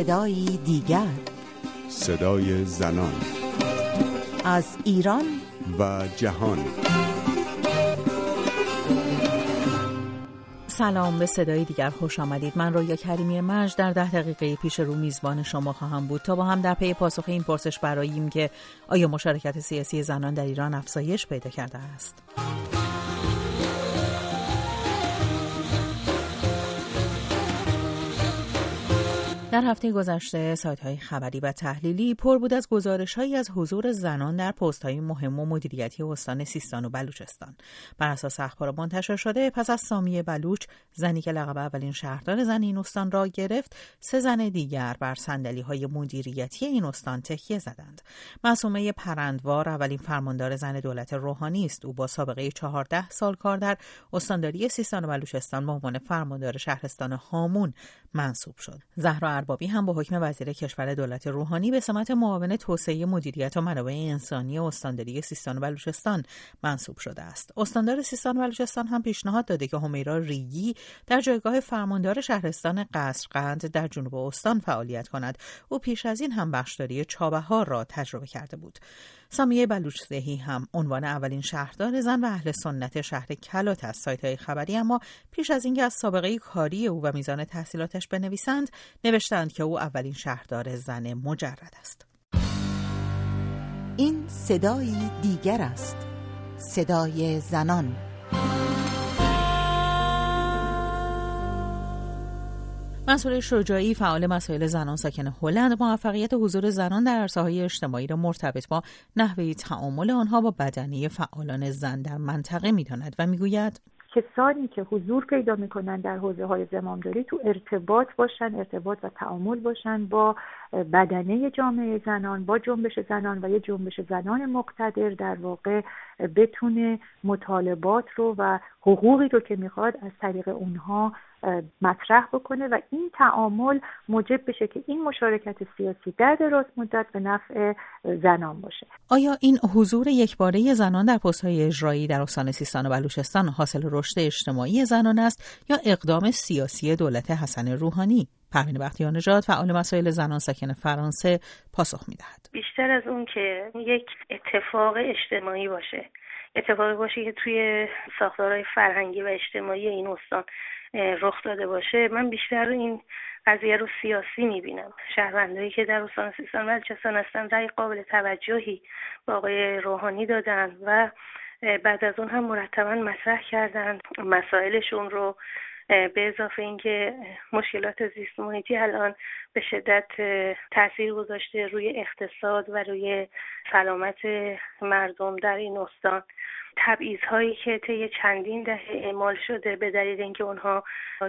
صدایی دیگر. صدای زنان. از ایران. و جهان. سلام به صدای دیگر خوش آمدید. من رویا کریمی مرج در ده دقیقه پیش رو میزبان شما خواهم بود تا با هم در پی پاسخ این پرسش براییم که آیا مشارکت سیاسی زنان در ایران افزایش پیدا کرده است. در هفته گذشته سایت های خبری و تحلیلی پر بود از گزارش هایی از حضور زنان در پست های مهم و مدیریتی استان سیستان و بلوچستان. بر اساس اخبار منتشر شده پس از سامی بلوچ زنی که لقب اولین شهردار زن این استان را گرفت سه زن دیگر بر صندلی های مدیریتی این استان تکیه زدند. معصومه پرندوار اولین فرماندار زن دولت روحانی است. او با سابقه 14 سال کار در استانداری سیستان و بلوچستان به عنوان فرماندار شهرستان هامون منصوب شد. زهرا اربابی هم با حکم وزیر کشور دولت روحانی به سمت معاون توسعه مدیریت و منابع انسانی استانداری سیستان و بلوچستان منصوب شده است. استاندار سیستان و بلوچستان هم پیشنهاد داده که همیرا ریگی در جایگاه فرماندار شهرستان قصرقند در جنوب استان فعالیت کند. او پیش از این هم بخشداری چابهار را تجربه کرده بود. سامیه بلوچزهی هم عنوان اولین شهردار زن و اهل سنت شهر کلات از سایت های خبری اما پیش از اینکه از سابقه کاری او و میزان تحصیلاتش بنویسند نوشتند که او اولین شهردار زن مجرد است. این صدایی دیگر است. صدای زنان. مسئول شجاعی فعال مسائل زنان ساکن هلند موفقیت حضور زنان در عرصه های اجتماعی را مرتبط با نحوه تعامل آنها با بدنه فعالان زن در منطقه می‌داند و می‌گوید کسانی که حضور پیدا می‌کنن در حوزه های زمامداری تو ارتباط باشن ارتباط و تعامل باشن با بدنه جامعه زنان با جنبش زنان و یه جنبش زنان مقتدر در واقع بتونه مطالبات رو و حقوقی رو که می‌خواد از طریق اونها مطرح بکنه و این تعامل موجب بشه که این مشارکت سیاسی در دراز مدت به نفع زنان باشه. آیا این حضور یکباره زنان در پست‌های اجرایی در استان سیستان و بلوچستان حاصل رشد اجتماعی زنان است یا اقدام سیاسی دولت حسن روحانی؟ پروین بختیار نژاد فعال مسائل زنان ساکن فرانسه پاسخ می‌دهد. بیشتر از اون که یک اتفاق اجتماعی باشه. اتفاقی باشه که توی ساختارهای فرهنگی و اجتماعی این استان رخ داده باشه من بیشتر این قضیه رو سیاسی می‌بینم. شهروندهایی که در استان سیستان و بلوچستان هستن رأی قابل توجهی با آقای روحانی دادن و بعد از اون هم مرتبا مطرح کردن. مسائلشون رو به اضافه اینکه مشکلات زیست محیطی الان به شدت تاثیر گذاشته روی اقتصاد و روی سلامت مردم در این استان. تبعیض هایی که طی چندین دهه اعمال شده به دلیل اینکه اونها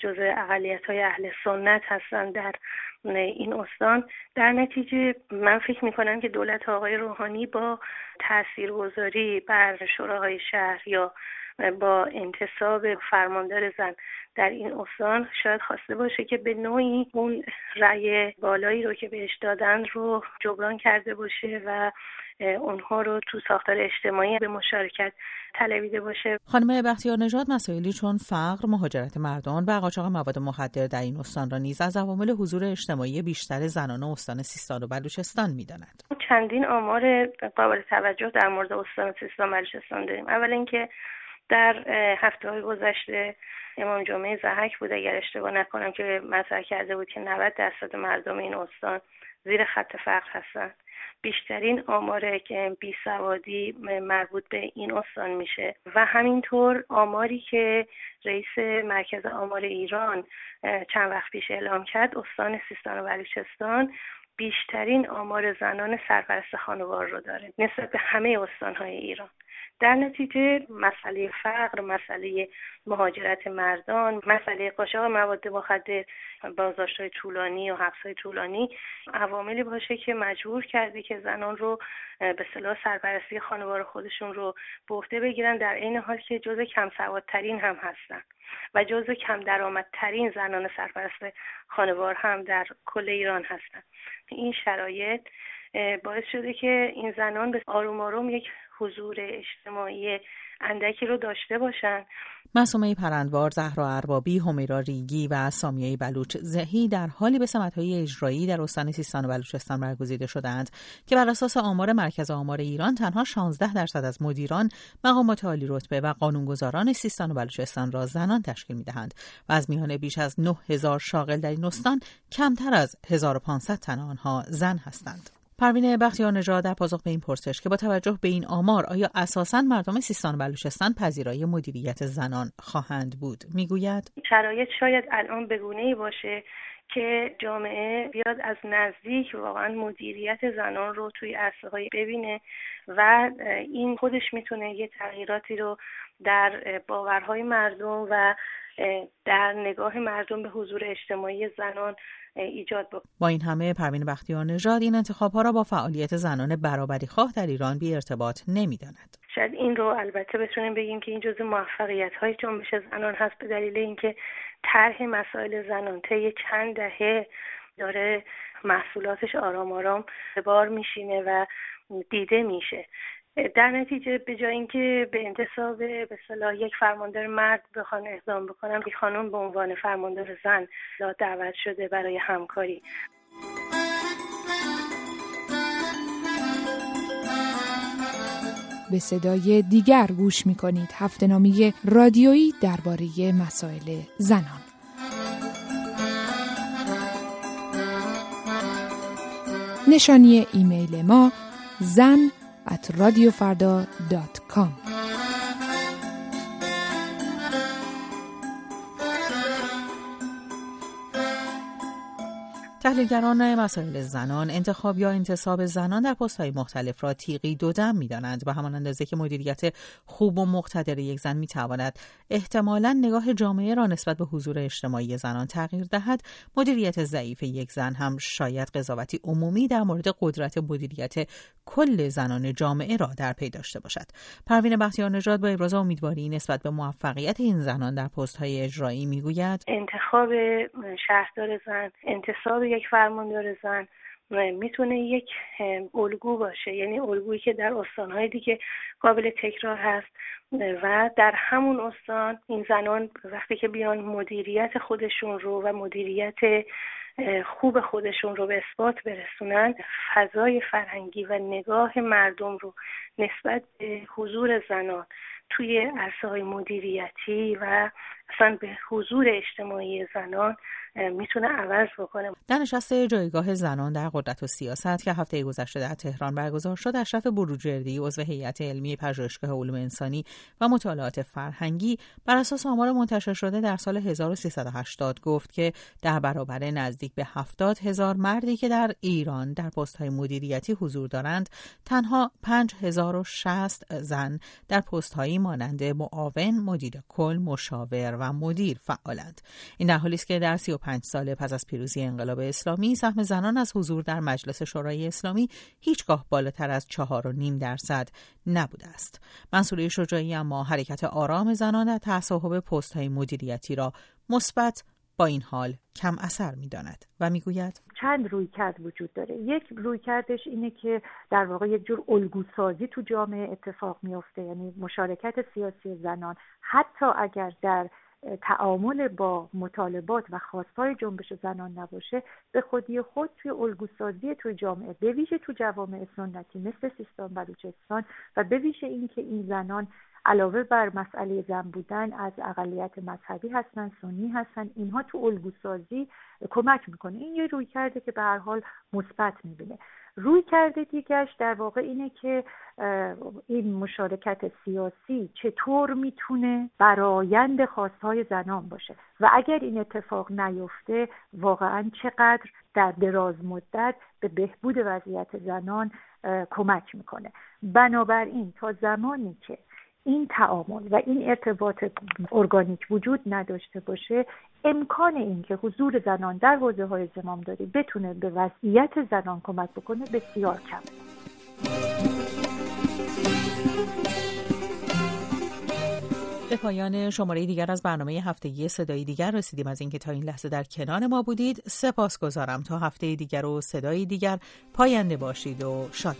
جزء اقلیت های اهل سنت هستند در این استان در نتیجه من فکر می کنم که دولت آقای روحانی با تاثیرگذاری بر شوراهای شهر یا با انتصاب فرماندار زن در این استان شاید خواسته باشه که به نوعی اون رأی بالایی رو که بهش دادن رو جبران کرده باشه و اونها رو تو ساختار اجتماعی به مشارکت طلبیده باشه. خانم بختیار نژاد مسائلی چون فقر مهاجرت مردان و قاچاق مواد مخدر در این استان را نیز از عوامل حضور اجتماعی بیشتر زنان استان سیستان و بلوچستان می‌دانند چندین آمار قابل توجه در مورد استان سیستان و بلوچستان داریم. اول اینکه در هفته های گذشته امام جمعه زحک بود. اگر اشتباه نکنم که مطرح کرده بود که 90 درصد مردم این استان زیر خط فقر هستند بیشترین آمار که بی سوادی مربوط به این استان میشه. و همینطور آماری که رئیس مرکز آمار ایران چند وقت پیش اعلام کرد استان سیستان و بلوچستان بیشترین آمار زنان سرپرست خانوار رو داره نسبت به همه استانهای ایران. در نتیجه مسئله فقر مسئله مهاجرت مردان مسئله قاچاق مواد مخدر بازداشت های طولانی و حبس های طولانی عواملی باشه که مجبور کرده که زنان رو به صلاح سرپرستی خانوار خودشون رو به بگیرن در این حال که جزء کم سوادترین هم هستن و جزء کم درآمدترین زنان سرپرست خانوار هم در کل ایران هستن. این شرایط باعث شده که این زنان به آروم آروم یک حضور اجتماعی اندکی رو داشته باشن مسومه پرندوار، زهرا اربابی، همیرا ریگی و سامیه بلوچ زهی در حالی به سمتهای اجرایی در استان سیستان و بلوچستان برگزیده شدند که بر اساس آمار مرکز آمار ایران تنها 16 درصد از مدیران، مقامات عالی رتبه و قانونگذاران سیستان و بلوچستان را زنان تشکیل می‌دهند و از میان بیش از 9000 شاغل در این استان کمتر از 1500 تن آنها زن هستند. پروین بختیار نژاد در پاسخ به این پرسش که با توجه به این آمار آیا اساسا مردم سیستان و بلوچستان پذیرای مدیریت زنان خواهند بود؟ می‌گوید. شرایط شاید الان به ای باشه که جامعه بیاد از نزدیک واقعا مدیریت زنان رو توی عرصه ببینه و این خودش می‌تونه یه تغییراتی رو در باورهای مردم و در نگاه مردم به حضور اجتماعی زنان ایجاد بکنه. با این همه پروین بختیار نژاد این انتخاب ها را با فعالیت زنان برابری خواه در ایران بی ارتباط نمی‌داند. شاید این رو البته بتونیم بگیم که این جزء موفقیت های جنبش زنان هست به دلیل اینکه طرح مسائل زنان طی چند دهه داره محصولاتش آرام آرام بار میشینه و دیده میشه. در نتیجه به جای اینکه به انتصاب به صلاح یک فرماندار مرد بخوان اقدام بکنم یک خانم به عنوان فرماندار زن دعوت شده برای همکاری. به صدای دیگر گوش می کنید هفته نامی رادیویی درباره مسائل زنان. نشانی ایمیل ما زن at radiofarda.com تحلیلگران مسائل زنان انتخاب یا انتصاب زنان در های مختلف را تیغی دودم می‌دانند به همان اندازه که مدیریت خوب و مقتدر یک زن می‌تواند احتمالا نگاه جامعه را نسبت به حضور اجتماعی زنان تغییر دهد. مدیریت ضعیف یک زن هم شاید قضاوتی عمومی در مورد قدرت مدیریت کل زنان جامعه را در پی داشته باشد. پروین بختیار نژاد با ابراز امیدواری نسبت به موفقیت این زنان در های اجرایی می‌گوید انتخاب شهردار زن انتصاب یک فرماندار زن می‌تونه یک الگو باشه. یعنی الگویی که در استانهای دیگه قابل تکرار هست و در همون استان این زنان وقتی که بیان مدیریت خودشون رو و مدیریت خوب خودشون رو به اثبات برسونن فضای فرهنگی و نگاه مردم رو نسبت به حضور زنان توی عرصه های مدیریتی و اصلا به حضور اجتماعی زنان می‌تونه عوض بکنه. در نشست جایگاه زنان در قدرت و سیاست که هفته گذشته در تهران برگزار شد اشرف بروجردی عضو هیئت علمی پژوهشگاه علوم انسانی و مطالعات فرهنگی بر اساس آمار منتشر شده در سال 1380 گفت که در برابر نزدیک به 70 هزار مردی که در ایران در پست های مدیریتی حضور دارند تنها 5060 زن در پست هایی مانند معاون مدیر کل مشاور و مدیر فعالند. این در حالی است که در 35 ساله پس از پیروزی انقلاب اسلامی سهم زنان از حضور در مجلس شورای اسلامی هیچگاه بالاتر از چهار و نیم درصد نبوده است. منصوری شجاعی اما حرکت آرام زنان در تصاحب پست های مدیریتی را مثبت با این حال کم اثر می داند و می گوید چند روی کرد وجود داره. یک روی کردش اینه که در واقع یک جور الگوسازی تو جامعه اتفاق میافته. یعنی مشارکت سیاسی زنان. حتی اگر در تعامل با مطالبات و خواستهای جنبش زنان نباشه به خودی خود توی الگوسازی توی جامعه به ویژه تو جوامع سنتی مثل سیستان بلوچستان و به ویژه اینکه این زنان علاوه بر مسئله زن بودن از اقلیت مذهبی هستن سنی هستن اینها تو الگوسازی کمک می‌کنه. این یه روی کرده که به هر حال مثبت می‌بینه. روی کرده دیگرش در واقع اینه که این مشارکت سیاسی چطور می‌تونه برایند خواستهای زنان باشه؟ و اگر این اتفاق نیفته واقعا چقدر در دراز مدت به بهبود وضعیت زنان کمک می‌کنه؟ بنابراین تا زمانی که این تعامل و این ارتباط ارگانیک وجود نداشته باشه امکان اینکه حضور زنان در حوزه های زمامداری بتونه به وضعیت زنان کمک بکنه بسیار کم. به پایان شماره دیگر از برنامه هفتگی صدایی دیگر رسیدیم. از اینکه تا این لحظه در کنار ما بودید سپاس گذارم تا هفته دیگر و صدایی دیگر. پاینده باشید و شاد